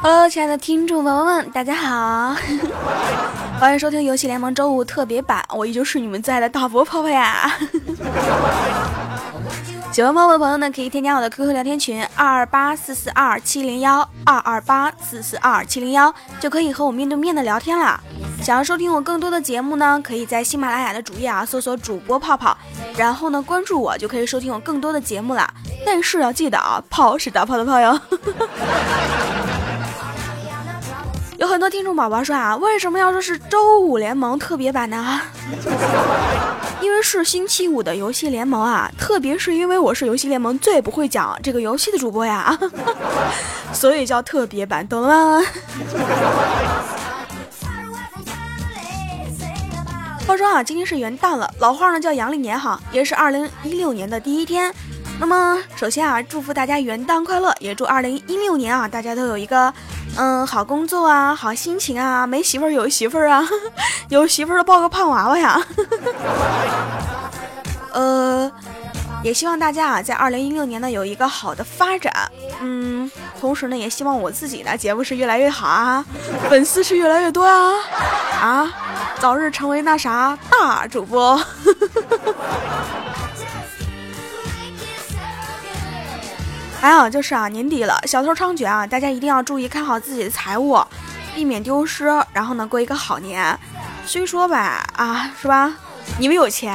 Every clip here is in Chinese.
Hello，亲爱的听众朋友们，大家好，欢迎收听游戏联盟周五特别版，我依旧是你们最爱的大波泡泡呀。喜欢泡泡的朋友呢，可以添加我的 QQ 聊天群二二八四四二七零幺二二八四四二七零幺，就可以和我面对面的聊天啦。想要收听我更多的节目呢，可以在喜马拉雅的主页啊搜索主播泡泡，然后呢关注我，就可以收听我更多的节目了。但是要记得啊，泡是打泡的泡哟。很多听众宝宝说啊，为什么要说是周五联盟特别版呢？因为是星期五的游戏联盟啊，特别是因为我是游戏联盟最不会讲这个游戏的主播呀，所以叫特别版，懂了吗？话说啊，今天是元旦了，老话呢叫阳历年哈，也是二零一六年的第一天。那么首先啊，祝福大家元旦快乐，也祝二零一六年啊，大家都有一个。嗯，好工作啊，好心情啊，没媳妇儿有媳妇儿啊，有媳妇儿的抱个胖娃娃呀。呃，也希望大家啊，在二零一六年呢有一个好的发展。嗯，同时呢，也希望我自己的节目是越来越好啊，粉丝是越来越多啊，啊，早日成为那啥大主播。还有就是啊，年底了，小偷猖獗啊，大家一定要注意看好自己的财物，避免丢失。然后呢，过一个好年。虽说吧，啊，是吧？你们有钱，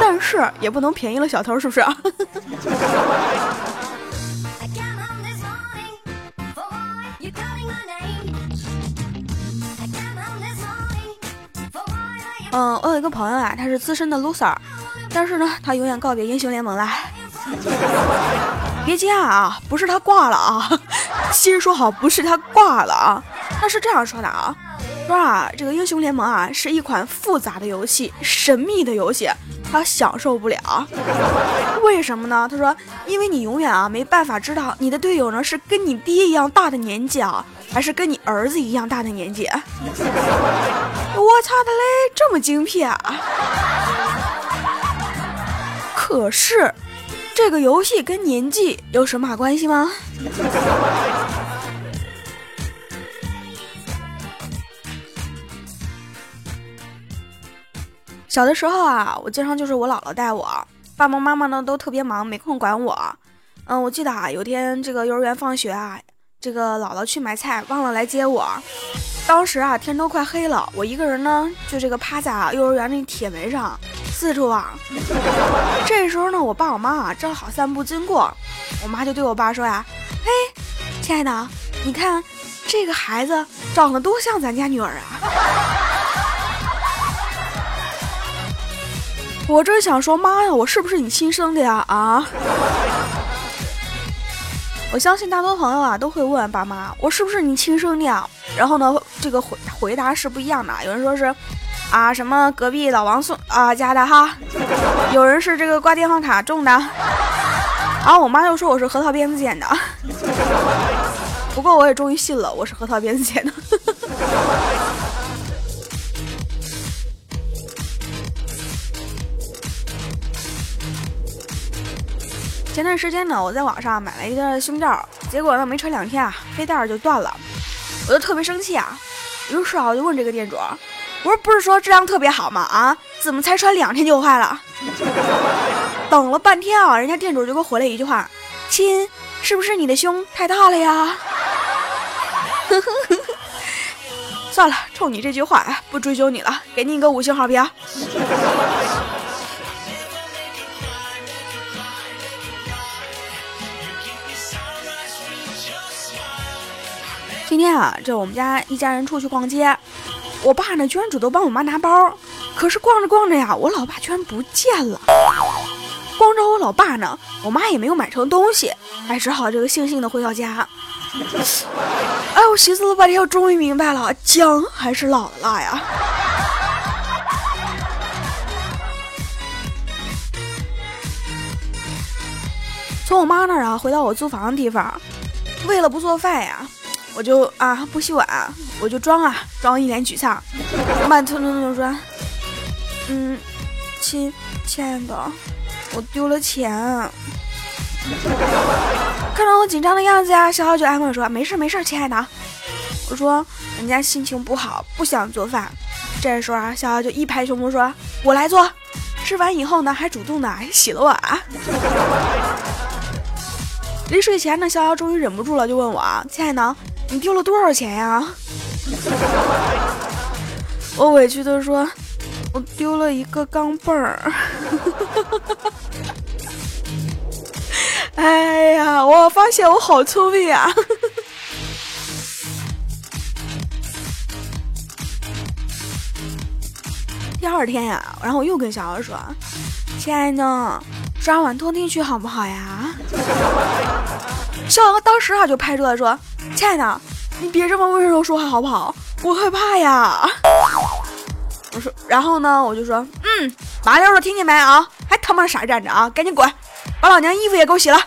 但是也不能便宜了小偷，是不是？嗯，我有一个朋友啊，他是资深的 loser，但是呢，他永远告别英雄联盟了。别惊讶啊，不是他挂了啊，先说好，不是他挂了啊，他是这样说的啊，说啊，这个英雄联盟啊是一款复杂的游戏，神秘的游戏，他享受不了。为什么呢？他说，因为你永远啊没办法知道你的队友呢是跟你爹一样大的年纪啊，还是跟你儿子一样大的年纪。我操的嘞，这么精辟啊！可是。这个游戏跟年纪有什么关系吗？小的时候啊，我经常就是我姥姥带我，爸爸妈妈呢都特别忙，没空管我。嗯，我记得啊，有天这个幼儿园放学啊，这个姥姥去买菜，忘了来接我。当时啊，天都快黑了，我一个人呢，就这个趴在幼儿园那铁门上。四处望，这时候呢，我爸我妈啊正好散步经过，我妈就对我爸说呀：“嘿，亲爱的，你看这个孩子长得多像咱家女儿啊！”我正想说妈呀，我是不是你亲生的呀？啊！我相信大多朋友啊都会问爸妈，我是不是你亲生的呀？然后呢，这个回回答是不一样的，有人说是。啊，什么隔壁老王送啊家的哈，有人是这个挂电话卡中的，然后我妈又说我是核桃鞭子捡的，不过我也终于信了，我是核桃鞭子捡的。前段时间呢，我在网上买了一个胸罩，结果呢没穿两天啊，飞带就断了，我就特别生气啊，于是啊我就问这个店主。我说不是说质量特别好吗？啊，怎么才穿两天就坏了？等了半天啊，人家店主就给我回了一句话：“亲，是不是你的胸太大了呀？” 算了，冲你这句话，不追究你了，给你一个五星好评。今天啊，这我们家一家人出去逛街。我爸呢，居然主动帮我妈拿包，可是逛着逛着呀，我老爸居然不见了。光找我老爸呢，我妈也没有买成东西，哎，只好这个悻悻的回到家。哎，我寻思了半天，我终于明白了，姜还是老的辣呀。从我妈那儿啊，回到我租房的地方，为了不做饭呀。我就啊不洗碗，我就装啊装一脸沮丧，慢吞吞的说：“嗯，亲亲爱的，我丢了钱。”看到我紧张的样子呀，小小就安慰说：“没事没事，亲爱的。”我说：“人家心情不好，不想做饭。”这时候啊，小小就一拍胸脯说：“我来做。”吃完以后呢，还主动的洗了碗。临睡前呢，逍遥终于忍不住了，就问我啊：“亲爱的，你丢了多少钱呀？”我委屈的说：“我丢了一个钢镚儿。”哎呀，我发现我好聪明啊！第二天呀，然后我又跟小姚说：“亲爱的，刷碗拖地去好不好呀？” 小姚当时啊就拍桌子说：“亲爱的，你别这么温柔说话好不好？我害怕呀。”我说，然后呢，我就说：“嗯，麻溜的听见没啊？还他妈傻站着啊？赶紧滚，把老娘衣服也给我洗了。”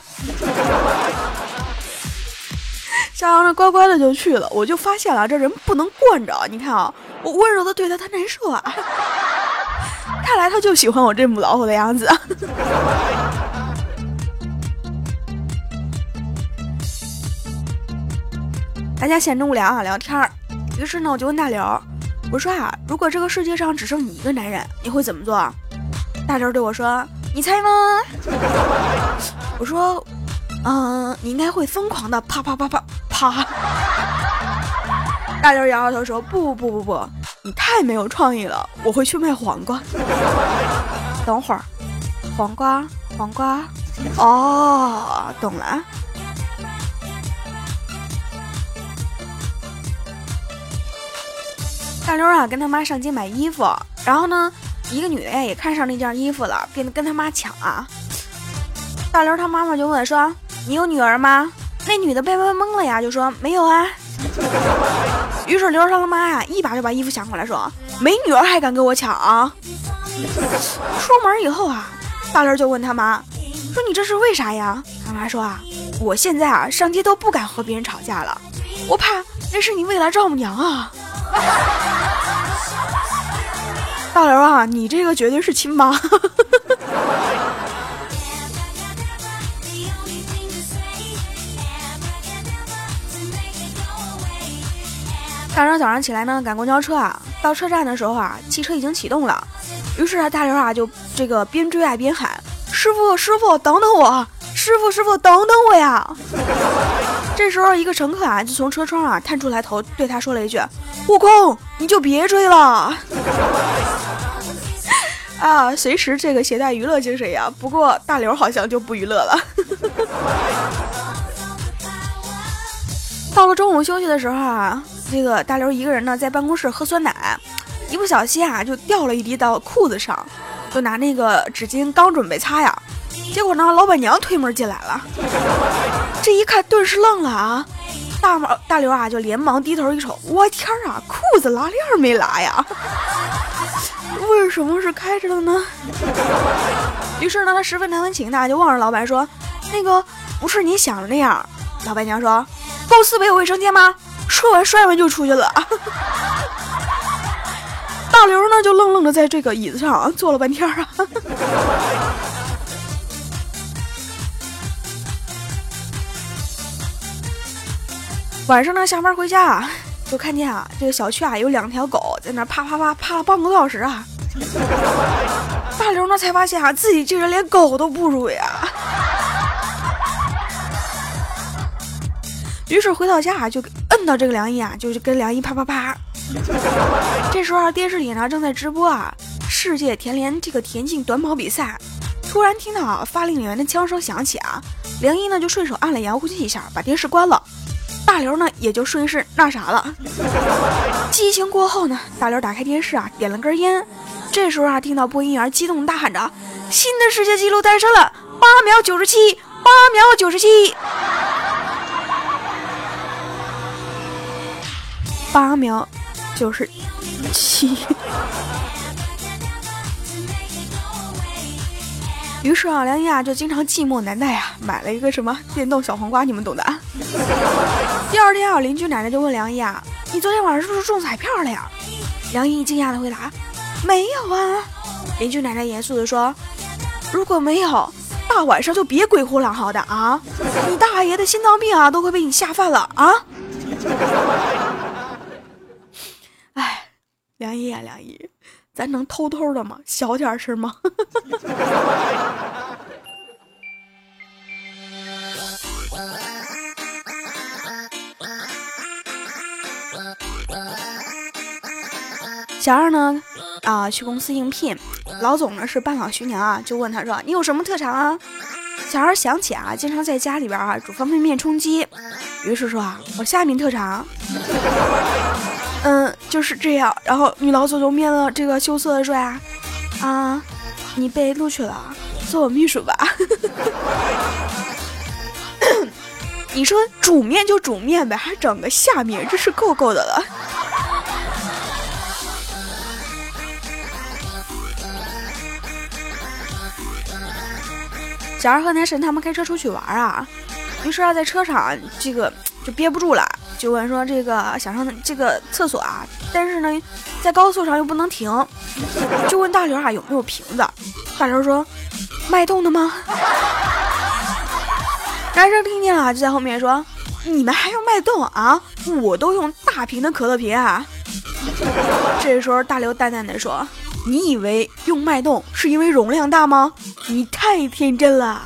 小杨呢乖乖的就去了，我就发现了这人不能惯着。你看啊，我温柔的对他，他难受啊。看来他就喜欢我这母老虎的样子。大家闲着无聊啊，聊天儿。于是呢，我就问大刘，我说啊，如果这个世界上只剩你一个男人，你会怎么做？大刘对我说：“你猜吗？” 我说：“嗯，你应该会疯狂的啪啪啪啪啪。”大刘摇摇头说：“不不不不。”你太没有创意了，我会去卖黄瓜。等会儿，黄瓜，黄瓜，哦，懂了。大刘啊，跟他妈上街买衣服，然后呢，一个女的呀也看上那件衣服了，变得跟他妈抢啊。大刘他妈妈就问说：“你有女儿吗？”那女的被问懵了呀，就说：“没有啊。”于是刘少他妈呀，一把就把衣服抢过来，说：“没女儿还敢跟我抢啊！”出门以后啊，大刘就问他妈：“说你这是为啥呀？”他妈说：“啊，我现在啊上街都不敢和别人吵架了，我怕那是你未来丈母娘啊！” 大刘啊，你这个绝对是亲妈。大刘早上起来呢，赶公交车啊。到车站的时候啊，汽车已经启动了。于是啊，大刘啊就这个边追啊边喊：“师傅，师傅，等等我！师傅，师傅，等等我呀！” 这时候，一个乘客啊就从车窗啊探出来头，对他说了一句：“悟空，你就别追了。”啊，随时这个携带娱乐精神呀。不过大刘好像就不娱乐了。到了中午休息的时候啊。这个大刘一个人呢，在办公室喝酸奶，一不小心啊，就掉了一滴到裤子上，就拿那个纸巾刚准备擦呀，结果呢，老板娘推门进来了，这一看顿时愣了啊，大毛大刘啊，就连忙低头一瞅，我天啊，裤子拉链没拉呀？为什么是开着的呢？于是呢，他十分难为情的就望着老板说：“那个不是你想的那样。”老板娘说：“公司没有卫生间吗？”说完摔门就出去了，大刘呢就愣愣的在这个椅子上坐了半天啊。晚上呢下班回家啊，就看见啊这个小区啊有两条狗在那啪啪啪啪了半个多小时啊。大刘呢才发现啊自己竟然连狗都不如呀。于是回到家啊就摁到这个梁毅啊，就是跟梁毅啪啪啪。这时候电视里呢正在直播啊世界田联这个田径短跑比赛，突然听到啊发令员的枪声响起啊，梁一呢就顺手按了遥控器一下，把电视关了。大刘呢也就顺势那啥了。激情过后呢，大刘打开电视啊，点了根烟。这时候啊，听到播音员激动大喊着：“新的世界纪录诞生了，八秒九十七，八秒九十七。”八秒，就是七。于是啊，梁一啊就经常寂寞难耐啊，买了一个什么电动小黄瓜，你们懂的啊。第二天啊，邻居奶奶就问梁一啊：“你昨天晚上是不是中彩票了呀？”梁一惊讶的回答：“没有啊。”邻居奶奶严肃的说：“如果没有，大晚上就别鬼哭狼嚎的啊！你大爷的心脏病啊，都快被你吓犯了啊！哎，梁姨啊，梁姨，咱能偷偷的吗？小点声吗？小二呢？啊，去公司应聘，老总呢是半老徐娘啊，就问他说：“你有什么特长啊？”小二想起啊，经常在家里边啊煮方便面充饥，于是说啊：“我下面特长，嗯，就是这样。”然后女老总就面了这个羞涩的说呀：“啊，你被录取了，做我秘书吧。”你说煮面就煮面呗，还整个下面，这是够够的了。小二和男神他们开车出去玩啊，于是啊，在车上这个就憋不住了，就问说这个想上这个厕所啊，但是呢，在高速上又不能停，就问大刘啊有没有瓶子。大刘说脉动的吗？男生听见了就在后面说你们还用脉动啊？我都用大瓶的可乐瓶啊。这时候大刘淡淡的说。你以为用脉动是因为容量大吗？你太天真了。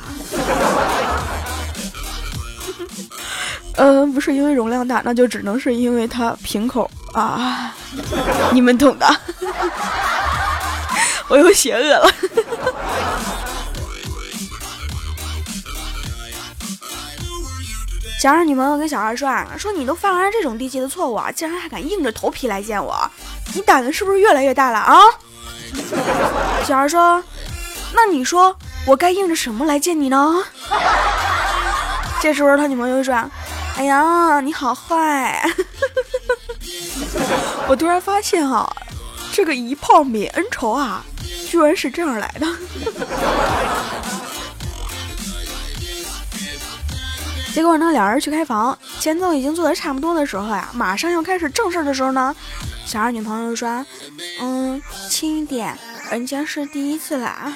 嗯，不是因为容量大，那就只能是因为它瓶口啊，你们懂的。我又邪恶了。小二女朋友跟小二说啊，说你都犯了这种低级的错误啊，竟然还敢硬着头皮来见我，你胆子是不是越来越大了啊？小二说：“那你说我该硬着什么来见你呢？” 这时候他女朋友说：“哎呀，你好坏！” 我突然发现哈，这个一炮泯恩仇啊，居然是这样来的。结果呢，两人去开房，前奏已经做的差不多的时候呀，马上要开始正事的时候呢。小二女朋友说：“嗯，轻一点，人家是第一次来。”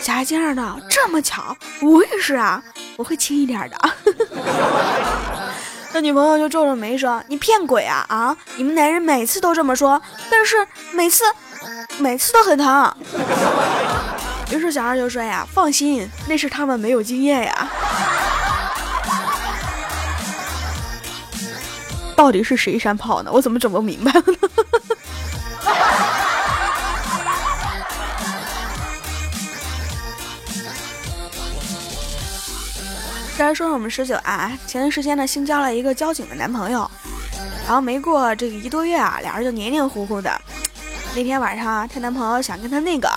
小二惊讶的：“这么巧，我也是啊，我会轻一点的。”那女朋友就皱着眉说：“你骗鬼啊啊！你们男人每次都这么说，但是每次每次都很疼。”于是小二就说：“呀，放心，那是他们没有经验呀。”到底是谁山炮呢？我怎么整不明白了呢？再来说说我们十九啊，前段时间呢新交了一个交警的男朋友，然后没过这个一个多月啊，俩人就黏黏糊糊的。那天晚上，她男朋友想跟她那个，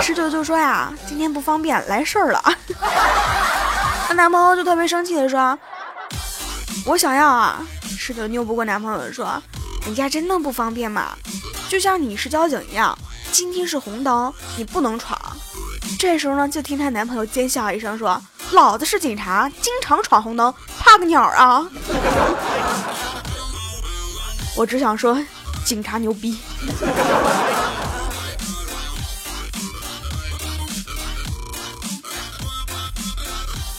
十九就说呀，今天不方便，来事儿了。她男朋友就特别生气的说，我想要啊。是的，拗不过男朋友说：“人家真的不方便嘛，就像你是交警一样，今天是红灯，你不能闯。”这时候呢，就听她男朋友尖笑一声说：“老子是警察，经常闯红灯，怕个鸟啊！” 我只想说，警察牛逼。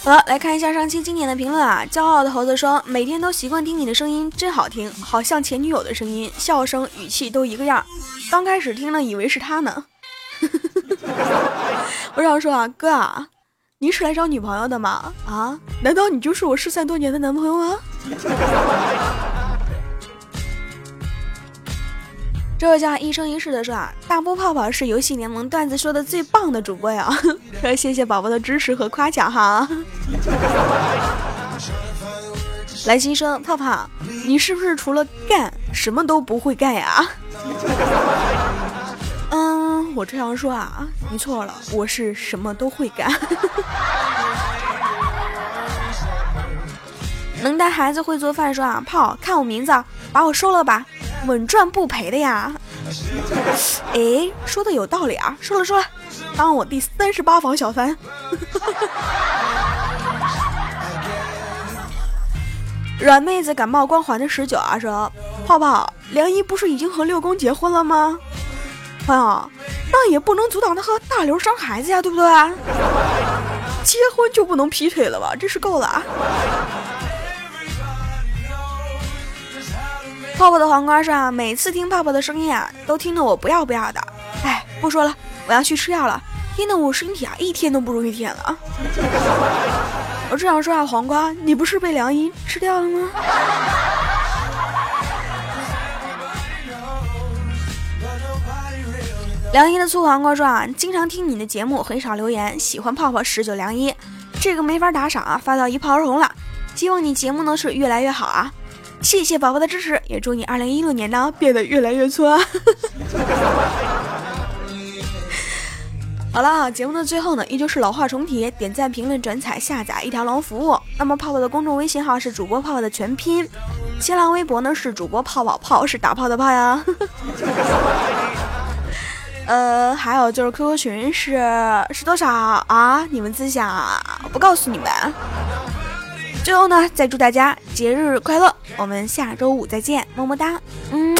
好了，来看一下上期经典的评论啊！骄傲的猴子说：“每天都习惯听你的声音，真好听，好像前女友的声音，笑声、语气都一个样。刚开始听了以为是他呢。”我想说啊，哥啊，你是来找女朋友的吗？啊？难道你就是我失散多年的男朋友吗？这位叫一生一世的说啊，大波泡泡是游戏联盟段子说的最棒的主播呀！说谢谢宝宝的支持和夸奖哈。来心说泡泡，你是不是除了干什么都不会干呀？嗯，我这样说啊，你错了，我是什么都会干。能带孩子会做饭说啊，泡看我名字，把我收了吧。稳赚不赔的呀！哎，说的有道理啊！说了说了，当我第三十八房小三。软妹子感冒光环的十九啊，说泡泡梁一不是已经和六公结婚了吗？朋友，那也不能阻挡他和大刘生孩子呀，对不对？结婚就不能劈腿了吧？真是够了啊！泡泡的黄瓜上，每次听泡泡的声音啊，都听得我不要不要的。哎，不说了，我要去吃药了，听得我身体啊一天都不如一天了啊。我只想说啊，黄瓜，你不是被梁一吃掉了吗？梁一的醋黄瓜说啊，经常听你的节目，很少留言，喜欢泡泡十九梁一，这个没法打赏啊，发到一炮而红了。希望你节目呢是越来越好啊。谢谢宝宝的支持，也祝你二零一六年呢变得越来越粗。好了，节目的最后呢，依旧是老话重提，点赞、评论、转采、下载一条龙服务。那么泡泡的公众微信号是主播泡泡的全拼，新浪微博呢是主播泡泡泡，是打炮的炮呀。呃，还有就是 QQ 群是是多少啊？你们自想，不告诉你们。最后呢，再祝大家节日快乐！我们下周五再见，么么哒，嗯。